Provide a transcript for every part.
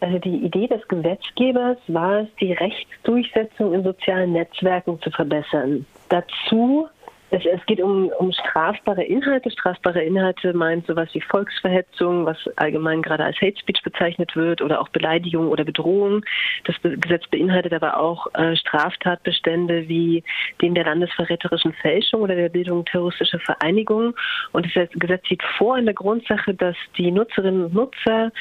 Also die Idee des Gesetzgebers war es, die Rechtsdurchsetzung in sozialen Netzwerken zu verbessern. Dazu es, es, geht um, um strafbare Inhalte. Strafbare Inhalte meint sowas wie Volksverhetzung, was allgemein gerade als Hate Speech bezeichnet wird, oder auch Beleidigung oder Bedrohung. Das Gesetz beinhaltet aber auch äh, Straftatbestände wie den der landesverräterischen Fälschung oder der Bildung terroristischer Vereinigungen. Und das Gesetz sieht vor in der Grundsache, dass die Nutzerinnen und Nutzer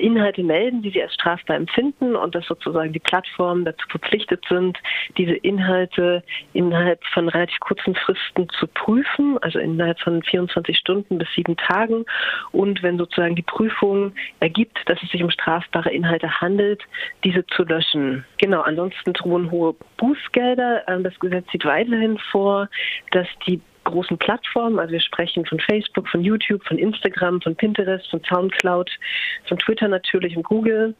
Inhalte melden, die sie als strafbar empfinden und dass sozusagen die Plattformen dazu verpflichtet sind, diese Inhalte innerhalb von relativ kurzen Fristen zu prüfen, also innerhalb von 24 Stunden bis sieben Tagen. Und wenn sozusagen die Prüfung ergibt, dass es sich um strafbare Inhalte handelt, diese zu löschen. Genau, ansonsten drohen hohe Bußgelder. Ähm, das Gesetz sieht weiterhin vor, dass die großen Plattformen, also wir sprechen von Facebook, von YouTube, von Instagram, von Pinterest, von Soundcloud, von Twitter natürlich und Google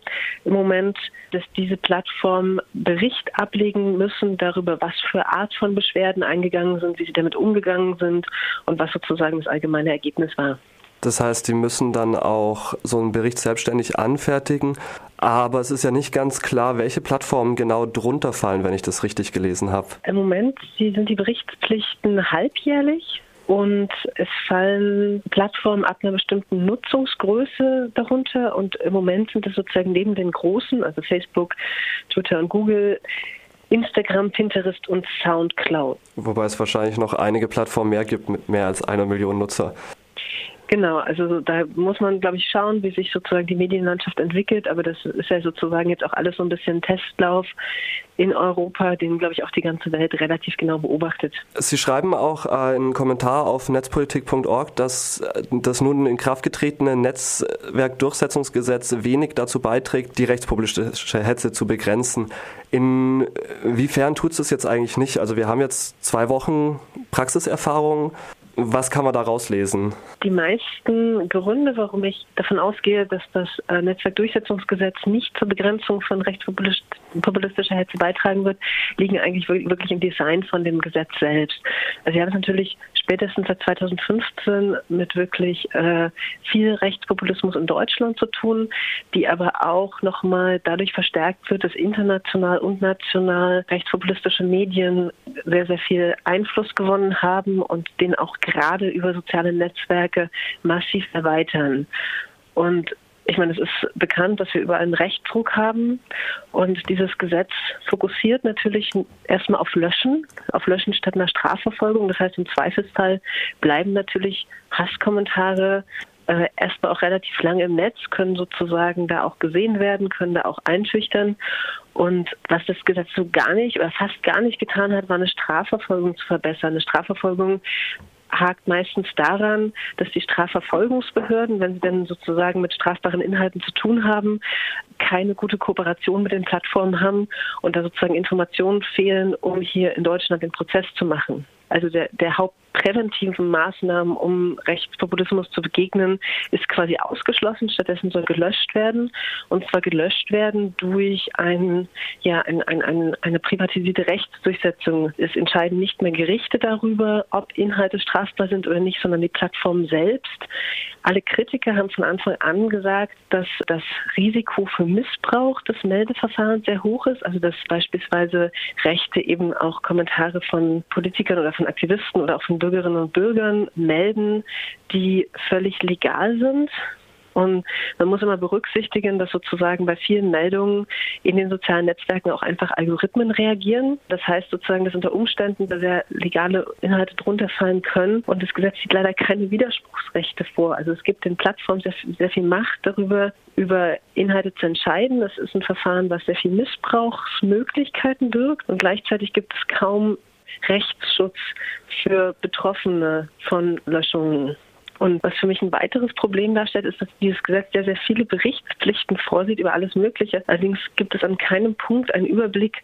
im Moment, dass diese Plattformen Bericht ablegen müssen darüber, was für Art von Beschwerden eingegangen sind, wie sie damit umgegangen sind und was sozusagen das allgemeine Ergebnis war. Das heißt, die müssen dann auch so einen Bericht selbstständig anfertigen. Aber es ist ja nicht ganz klar, welche Plattformen genau drunter fallen, wenn ich das richtig gelesen habe. Im Moment sind die Berichtspflichten halbjährlich. Und es fallen Plattformen ab einer bestimmten Nutzungsgröße darunter. Und im Moment sind es sozusagen neben den großen, also Facebook, Twitter und Google, Instagram, Pinterest und Soundcloud. Wobei es wahrscheinlich noch einige Plattformen mehr gibt mit mehr als einer Million Nutzer. Genau, also da muss man, glaube ich, schauen, wie sich sozusagen die Medienlandschaft entwickelt. Aber das ist ja sozusagen jetzt auch alles so ein bisschen Testlauf in Europa, den, glaube ich, auch die ganze Welt relativ genau beobachtet. Sie schreiben auch einen Kommentar auf netzpolitik.org, dass das nun in Kraft getretene Netzwerkdurchsetzungsgesetz wenig dazu beiträgt, die rechtspopulistische Hetze zu begrenzen. Inwiefern tut es das jetzt eigentlich nicht? Also wir haben jetzt zwei Wochen Praxiserfahrung. Was kann man da rauslesen? Die meisten Gründe, warum ich davon ausgehe, dass das äh, Netzwerkdurchsetzungsgesetz nicht zur Begrenzung von rechtspopulistischer Hetze beitragen wird, liegen eigentlich wirklich im Design von dem Gesetz selbst. Also wir haben es natürlich spätestens seit 2015 mit wirklich äh, viel Rechtspopulismus in Deutschland zu tun, die aber auch nochmal dadurch verstärkt wird, dass international und national rechtspopulistische Medien sehr, sehr viel Einfluss gewonnen haben und den auch gerade über soziale Netzwerke massiv erweitern. Und ich meine, es ist bekannt, dass wir überall einen Rechtdruck haben und dieses Gesetz fokussiert natürlich erstmal auf Löschen, auf Löschen statt einer Strafverfolgung. Das heißt, im Zweifelsfall bleiben natürlich Hasskommentare äh, erstmal auch relativ lange im Netz, können sozusagen da auch gesehen werden, können da auch einschüchtern. Und was das Gesetz so gar nicht oder fast gar nicht getan hat, war eine Strafverfolgung zu verbessern. Eine Strafverfolgung hakt meistens daran, dass die Strafverfolgungsbehörden, wenn sie denn sozusagen mit strafbaren Inhalten zu tun haben, keine gute Kooperation mit den Plattformen haben und da sozusagen Informationen fehlen, um hier in Deutschland den Prozess zu machen. Also der, der hauptpräventiven Maßnahmen, um Rechtspopulismus zu begegnen, ist quasi ausgeschlossen. Stattdessen soll gelöscht werden. Und zwar gelöscht werden durch ein, ja, ein, ein, ein, eine privatisierte Rechtsdurchsetzung. Es entscheiden nicht mehr Gerichte darüber, ob Inhalte strafbar sind oder nicht, sondern die Plattform selbst. Alle Kritiker haben von Anfang an gesagt, dass das Risiko für Missbrauch des Meldeverfahrens sehr hoch ist. Also dass beispielsweise Rechte eben auch Kommentare von Politikern oder von Aktivisten oder auch von Bürgerinnen und Bürgern melden, die völlig legal sind. Und man muss immer berücksichtigen, dass sozusagen bei vielen Meldungen in den sozialen Netzwerken auch einfach Algorithmen reagieren. Das heißt sozusagen, dass unter Umständen sehr legale Inhalte drunter fallen können. Und das Gesetz sieht leider keine Widerspruchsrechte vor. Also es gibt den Plattformen sehr, sehr viel Macht darüber, über Inhalte zu entscheiden. Das ist ein Verfahren, was sehr viel Missbrauchsmöglichkeiten birgt. Und gleichzeitig gibt es kaum Rechtsschutz für Betroffene von Löschungen. Und was für mich ein weiteres Problem darstellt, ist, dass dieses Gesetz sehr, sehr viele Berichtspflichten vorsieht über alles Mögliche. Allerdings gibt es an keinem Punkt einen Überblick,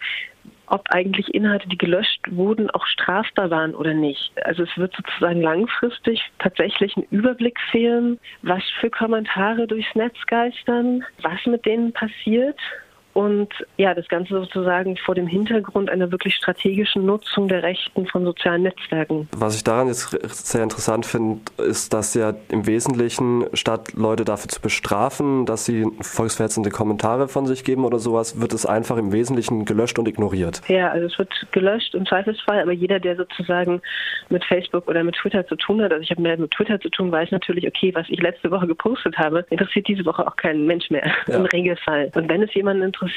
ob eigentlich Inhalte, die gelöscht wurden, auch strafbar waren oder nicht. Also es wird sozusagen langfristig tatsächlich ein Überblick fehlen, was für Kommentare durchs Netz geistern, was mit denen passiert und ja, das Ganze sozusagen vor dem Hintergrund einer wirklich strategischen Nutzung der Rechten von sozialen Netzwerken. Was ich daran jetzt sehr interessant finde, ist, dass ja im Wesentlichen statt Leute dafür zu bestrafen, dass sie volksverhetzende Kommentare von sich geben oder sowas, wird es einfach im Wesentlichen gelöscht und ignoriert. Ja, also es wird gelöscht im Zweifelsfall, aber jeder, der sozusagen mit Facebook oder mit Twitter zu tun hat, also ich habe mehr mit Twitter zu tun, weiß natürlich, okay, was ich letzte Woche gepostet habe, interessiert diese Woche auch keinen Mensch mehr ja. im Regelfall. Und wenn es jemanden interessiert,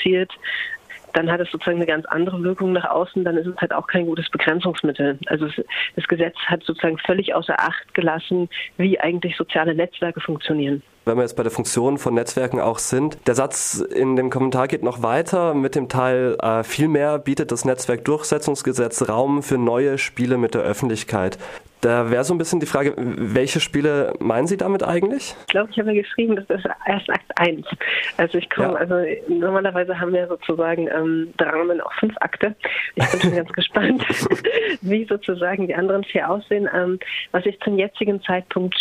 dann hat es sozusagen eine ganz andere Wirkung nach außen, dann ist es halt auch kein gutes Begrenzungsmittel. Also das Gesetz hat sozusagen völlig außer Acht gelassen, wie eigentlich soziale Netzwerke funktionieren. Wenn wir jetzt bei der Funktion von Netzwerken auch sind, der Satz in dem Kommentar geht noch weiter mit dem Teil, äh, vielmehr bietet das Netzwerkdurchsetzungsgesetz Raum für neue Spiele mit der Öffentlichkeit. Da wäre so ein bisschen die Frage, welche Spiele meinen Sie damit eigentlich? Ich glaube, ich habe ja geschrieben, das ist erst Akt 1. Also ich komme, ja. also normalerweise haben wir sozusagen ähm, Dramen auch fünf Akte. Ich bin schon ganz gespannt, wie sozusagen die anderen vier aussehen. Ähm, was sich zum jetzigen Zeitpunkt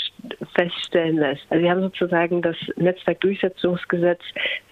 feststellen lässt. Also wir haben sozusagen das Netzwerkdurchsetzungsgesetz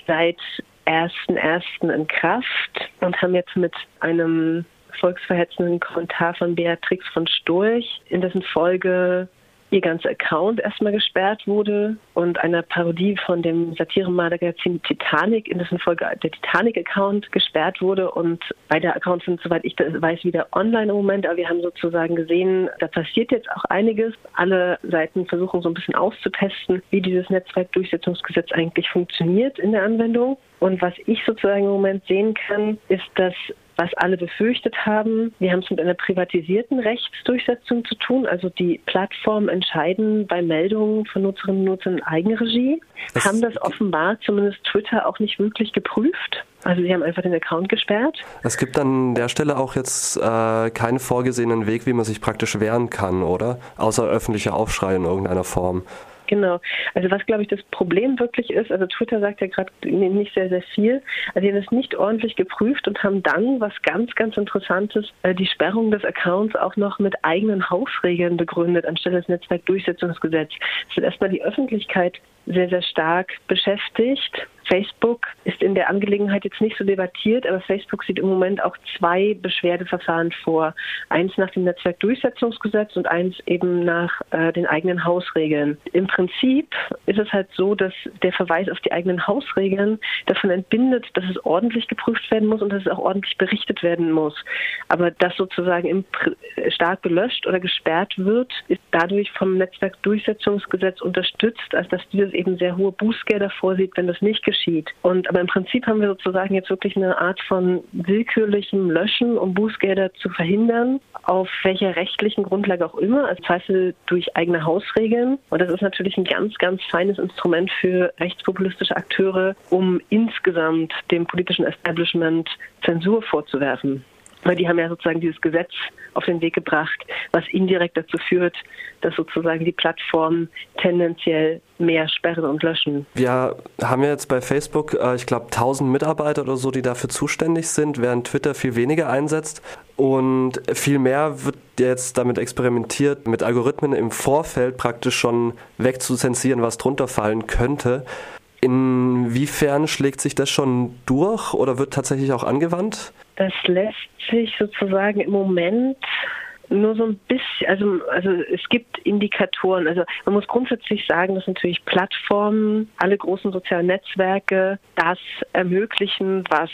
seit 1.1. in Kraft und haben jetzt mit einem volksverhetzenden Kommentar von Beatrix von Storch, in dessen Folge ihr ganzer Account erstmal gesperrt wurde und einer Parodie von dem Satiremagazin Titanic, in dessen Folge der Titanic-Account gesperrt wurde und beide Accounts sind, soweit ich weiß, wieder online im Moment, aber wir haben sozusagen gesehen, da passiert jetzt auch einiges. Alle Seiten versuchen so ein bisschen auszutesten, wie dieses Netzwerkdurchsetzungsgesetz eigentlich funktioniert in der Anwendung. Und was ich sozusagen im Moment sehen kann, ist, dass was alle befürchtet haben. Wir haben es mit einer privatisierten Rechtsdurchsetzung zu tun. Also die Plattformen entscheiden bei Meldungen von Nutzerinnen und Nutzern in Eigenregie, das haben das offenbar zumindest Twitter auch nicht wirklich geprüft. Also sie haben einfach den Account gesperrt. Es gibt an der Stelle auch jetzt äh, keinen vorgesehenen Weg, wie man sich praktisch wehren kann, oder? Außer öffentlicher Aufschrei in irgendeiner Form. Genau. Also was, glaube ich, das Problem wirklich ist, also Twitter sagt ja gerade nicht sehr, sehr viel. Also sie haben es nicht ordentlich geprüft und haben dann, was ganz, ganz Interessantes, äh, die Sperrung des Accounts auch noch mit eigenen Hausregeln begründet, anstelle des Netzwerkdurchsetzungsgesetzes. Es wird erstmal die Öffentlichkeit sehr, sehr stark beschäftigt. Facebook ist in der Angelegenheit jetzt nicht so debattiert, aber Facebook sieht im Moment auch zwei Beschwerdeverfahren vor. Eins nach dem Netzwerkdurchsetzungsgesetz und eins eben nach äh, den eigenen Hausregeln. Im Prinzip ist es halt so, dass der Verweis auf die eigenen Hausregeln davon entbindet, dass es ordentlich geprüft werden muss und dass es auch ordentlich berichtet werden muss. Aber dass sozusagen im stark gelöscht oder gesperrt wird, ist dadurch vom Netzwerkdurchsetzungsgesetz unterstützt, als dass dieses eben sehr hohe Bußgelder vorsieht, wenn das nicht geschieht. Und aber im Prinzip haben wir sozusagen jetzt wirklich eine Art von willkürlichem Löschen, um Bußgelder zu verhindern, auf welcher rechtlichen Grundlage auch immer, als Zweifel durch eigene Hausregeln. Und das ist natürlich ein ganz, ganz feines Instrument für rechtspopulistische Akteure, um insgesamt dem politischen Establishment Zensur vorzuwerfen. Weil die haben ja sozusagen dieses Gesetz auf den Weg gebracht, was indirekt dazu führt, dass sozusagen die Plattformen tendenziell mehr sperren und löschen. Wir haben ja jetzt bei Facebook, äh, ich glaube, 1000 Mitarbeiter oder so, die dafür zuständig sind, während Twitter viel weniger einsetzt. Und viel mehr wird jetzt damit experimentiert, mit Algorithmen im Vorfeld praktisch schon wegzuzensieren, was drunter fallen könnte. Inwiefern schlägt sich das schon durch oder wird tatsächlich auch angewandt? Das lässt sich sozusagen im Moment nur so ein bisschen, also, also es gibt Indikatoren. Also man muss grundsätzlich sagen, dass natürlich Plattformen, alle großen sozialen Netzwerke das ermöglichen, was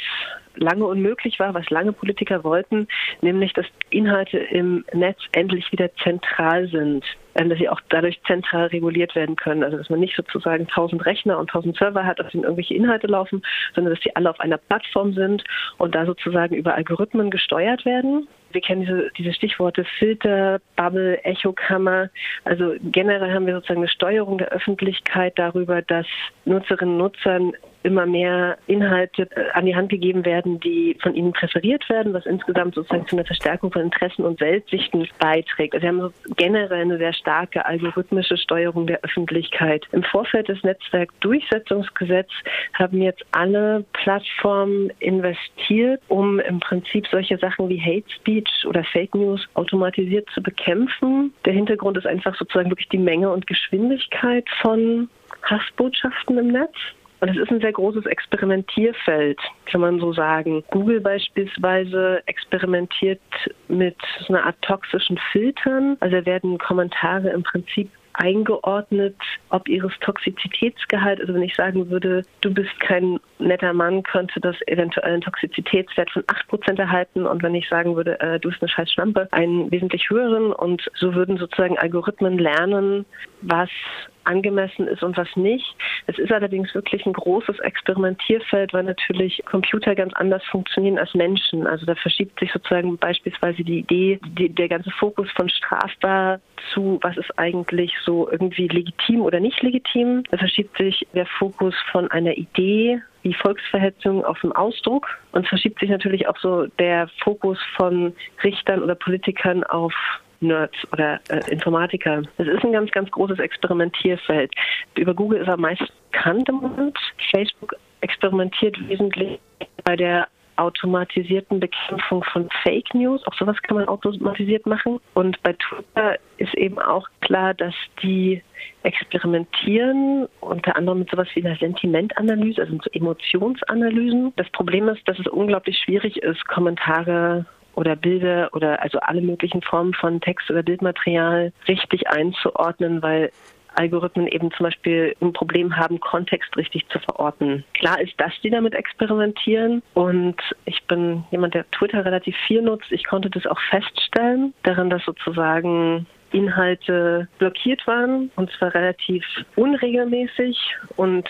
lange unmöglich war, was lange Politiker wollten, nämlich dass Inhalte im Netz endlich wieder zentral sind, ähm, dass sie auch dadurch zentral reguliert werden können. Also dass man nicht sozusagen tausend Rechner und tausend Server hat, auf denen irgendwelche Inhalte laufen, sondern dass sie alle auf einer Plattform sind und da sozusagen über Algorithmen gesteuert werden. Wir kennen diese, diese Stichworte Filter, Bubble, Echokammer. Also generell haben wir sozusagen eine Steuerung der Öffentlichkeit darüber, dass Nutzerinnen und Nutzern immer mehr Inhalte äh, an die Hand gegeben werden, die von ihnen präferiert werden, was insgesamt sozusagen zu einer Verstärkung von Interessen und Weltsichten beiträgt. Also wir haben generell eine sehr starke algorithmische Steuerung der Öffentlichkeit. Im Vorfeld des Netzwerkdurchsetzungsgesetzes haben jetzt alle Plattformen investiert, um im Prinzip solche Sachen wie Hate Speech oder Fake News automatisiert zu bekämpfen. Der Hintergrund ist einfach sozusagen wirklich die Menge und Geschwindigkeit von Hassbotschaften im Netz. Und es ist ein sehr großes Experimentierfeld, kann man so sagen. Google beispielsweise experimentiert mit so einer Art toxischen Filtern. Also werden Kommentare im Prinzip eingeordnet, ob ihres Toxizitätsgehalt, also wenn ich sagen würde, du bist kein netter Mann, könnte das eventuell einen Toxizitätswert von 8% erhalten. Und wenn ich sagen würde, äh, du bist eine scheiß Schlampe, einen wesentlich höheren. Und so würden sozusagen Algorithmen lernen, was angemessen ist und was nicht. Es ist allerdings wirklich ein großes Experimentierfeld, weil natürlich Computer ganz anders funktionieren als Menschen. Also da verschiebt sich sozusagen beispielsweise die Idee, die, der ganze Fokus von strafbar zu, was ist eigentlich so irgendwie legitim oder nicht legitim. Da verschiebt sich der Fokus von einer Idee wie Volksverhetzung auf dem Ausdruck und verschiebt sich natürlich auch so der Fokus von Richtern oder Politikern auf Nerds oder äh, Informatiker. Es ist ein ganz, ganz großes Experimentierfeld. Über Google ist er meist bekannt im Moment. Facebook experimentiert wesentlich bei der automatisierten Bekämpfung von Fake News. Auch sowas kann man automatisiert machen. Und bei Twitter ist eben auch klar, dass die experimentieren, unter anderem mit sowas wie einer Sentimentanalyse, also so Emotionsanalysen. Das Problem ist, dass es unglaublich schwierig ist, Kommentare oder Bilder oder also alle möglichen Formen von Text oder Bildmaterial richtig einzuordnen, weil Algorithmen eben zum Beispiel ein Problem haben, Kontext richtig zu verorten. Klar ist, dass die damit experimentieren und ich bin jemand, der Twitter relativ viel nutzt. Ich konnte das auch feststellen, daran, dass sozusagen Inhalte blockiert waren und zwar relativ unregelmäßig und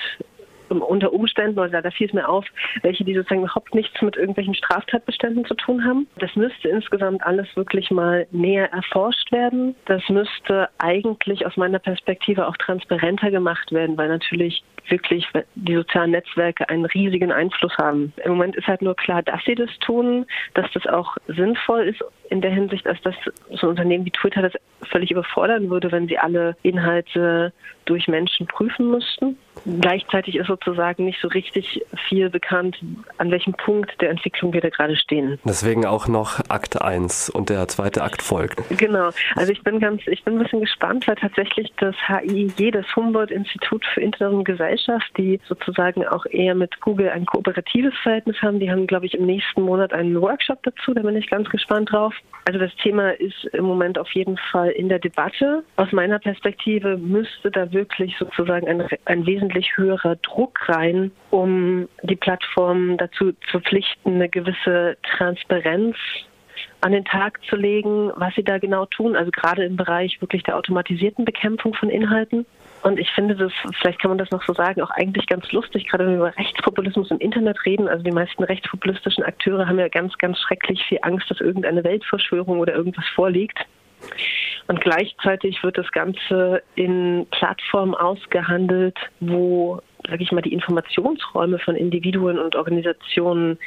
unter Umständen, oder da fiel es mir auf, welche, die sozusagen überhaupt nichts mit irgendwelchen Straftatbeständen zu tun haben. Das müsste insgesamt alles wirklich mal näher erforscht werden. Das müsste eigentlich aus meiner Perspektive auch transparenter gemacht werden, weil natürlich wirklich die sozialen Netzwerke einen riesigen Einfluss haben. Im Moment ist halt nur klar, dass sie das tun, dass das auch sinnvoll ist in der Hinsicht, dass das so ein Unternehmen wie Twitter das völlig überfordern würde, wenn sie alle Inhalte durch Menschen prüfen müssten. Gleichzeitig ist sozusagen nicht so richtig viel bekannt, an welchem Punkt der Entwicklung wir da gerade stehen. Deswegen auch noch Akt 1 und der zweite Akt folgt. Genau. Also ich bin ganz, ich bin ein bisschen gespannt, weil tatsächlich das HIIG, das Humboldt-Institut für Internet und Gesellschaft, die sozusagen auch eher mit Google ein kooperatives Verhältnis haben, die haben, glaube ich, im nächsten Monat einen Workshop dazu. Da bin ich ganz gespannt drauf. Also das Thema ist im Moment auf jeden Fall in der Debatte. Aus meiner Perspektive müsste da wirklich sozusagen ein, ein wesentlich höherer Druck rein, um die Plattformen dazu zu verpflichten, eine gewisse Transparenz an den Tag zu legen, was sie da genau tun, also gerade im Bereich wirklich der automatisierten Bekämpfung von Inhalten. Und ich finde das, vielleicht kann man das noch so sagen, auch eigentlich ganz lustig, gerade wenn wir über Rechtspopulismus im Internet reden. Also die meisten rechtspopulistischen Akteure haben ja ganz, ganz schrecklich viel Angst, dass irgendeine Weltverschwörung oder irgendwas vorliegt. Und gleichzeitig wird das Ganze in Plattformen ausgehandelt, wo, sage ich mal, die Informationsräume von Individuen und Organisationen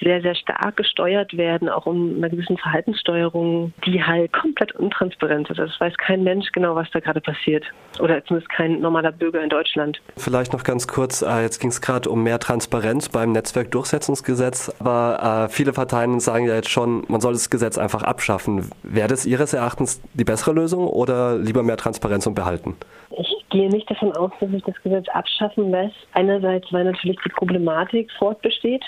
sehr, sehr stark gesteuert werden, auch um einer gewissen Verhaltenssteuerung, die halt komplett untransparent ist. Also es weiß kein Mensch genau, was da gerade passiert. Oder zumindest kein normaler Bürger in Deutschland. Vielleicht noch ganz kurz, äh, jetzt ging es gerade um mehr Transparenz beim Netzwerkdurchsetzungsgesetz, aber äh, viele Parteien sagen ja jetzt schon, man soll das Gesetz einfach abschaffen. Wäre das Ihres Erachtens die bessere Lösung oder lieber mehr Transparenz und behalten? Ich gehe nicht davon aus, dass sich das Gesetz abschaffen lässt. Einerseits, weil natürlich die Problematik fortbesteht,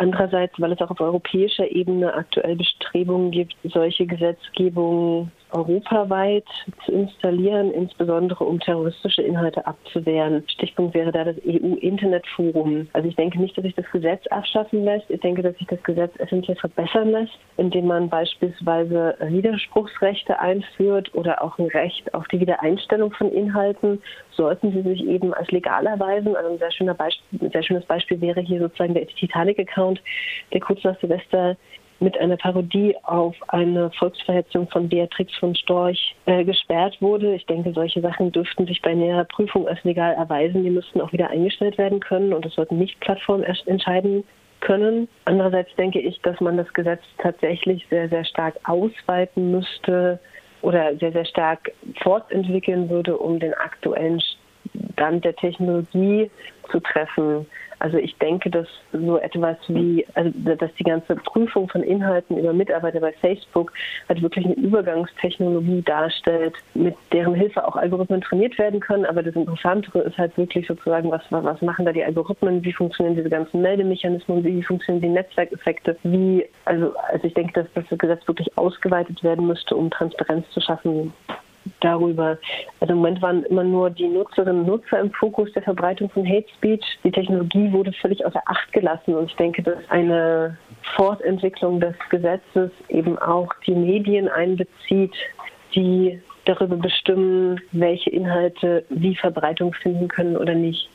Andererseits, weil es auch auf europäischer Ebene aktuell Bestrebungen gibt, solche Gesetzgebungen europaweit zu installieren, insbesondere um terroristische Inhalte abzuwehren. Stichpunkt wäre da das EU-Internetforum. Also ich denke nicht, dass sich das Gesetz abschaffen lässt. Ich denke, dass sich das Gesetz essentiell verbessern lässt, indem man beispielsweise Widerspruchsrechte einführt oder auch ein Recht auf die Wiedereinstellung von Inhalten, sollten sie sich eben als legal erweisen. Also ein sehr, schöner ein sehr schönes Beispiel wäre hier sozusagen der Titanic-Account, der kurz nach Silvester mit einer Parodie auf eine Volksverhetzung von Beatrix von Storch äh, gesperrt wurde. Ich denke, solche Sachen dürften sich bei näherer Prüfung als legal erweisen. Die müssten auch wieder eingestellt werden können und es sollten nicht Plattformen entscheiden können. Andererseits denke ich, dass man das Gesetz tatsächlich sehr, sehr stark ausweiten müsste oder sehr, sehr stark fortentwickeln würde, um den aktuellen Stand der Technologie zu treffen. Also ich denke, dass so etwas wie, also dass die ganze Prüfung von Inhalten über Mitarbeiter bei Facebook halt wirklich eine Übergangstechnologie darstellt, mit deren Hilfe auch Algorithmen trainiert werden können. Aber das Interessantere ist halt wirklich sozusagen, was, was machen da die Algorithmen, wie funktionieren diese ganzen Meldemechanismen, wie funktionieren die Netzwerkeffekte, wie, also, also ich denke, dass das Gesetz wirklich ausgeweitet werden müsste, um Transparenz zu schaffen, darüber. Also im Moment waren immer nur die Nutzerinnen und Nutzer im Fokus der Verbreitung von Hate Speech. Die Technologie wurde völlig außer Acht gelassen und ich denke, dass eine Fortentwicklung des Gesetzes eben auch die Medien einbezieht, die darüber bestimmen, welche Inhalte wie Verbreitung finden können oder nicht.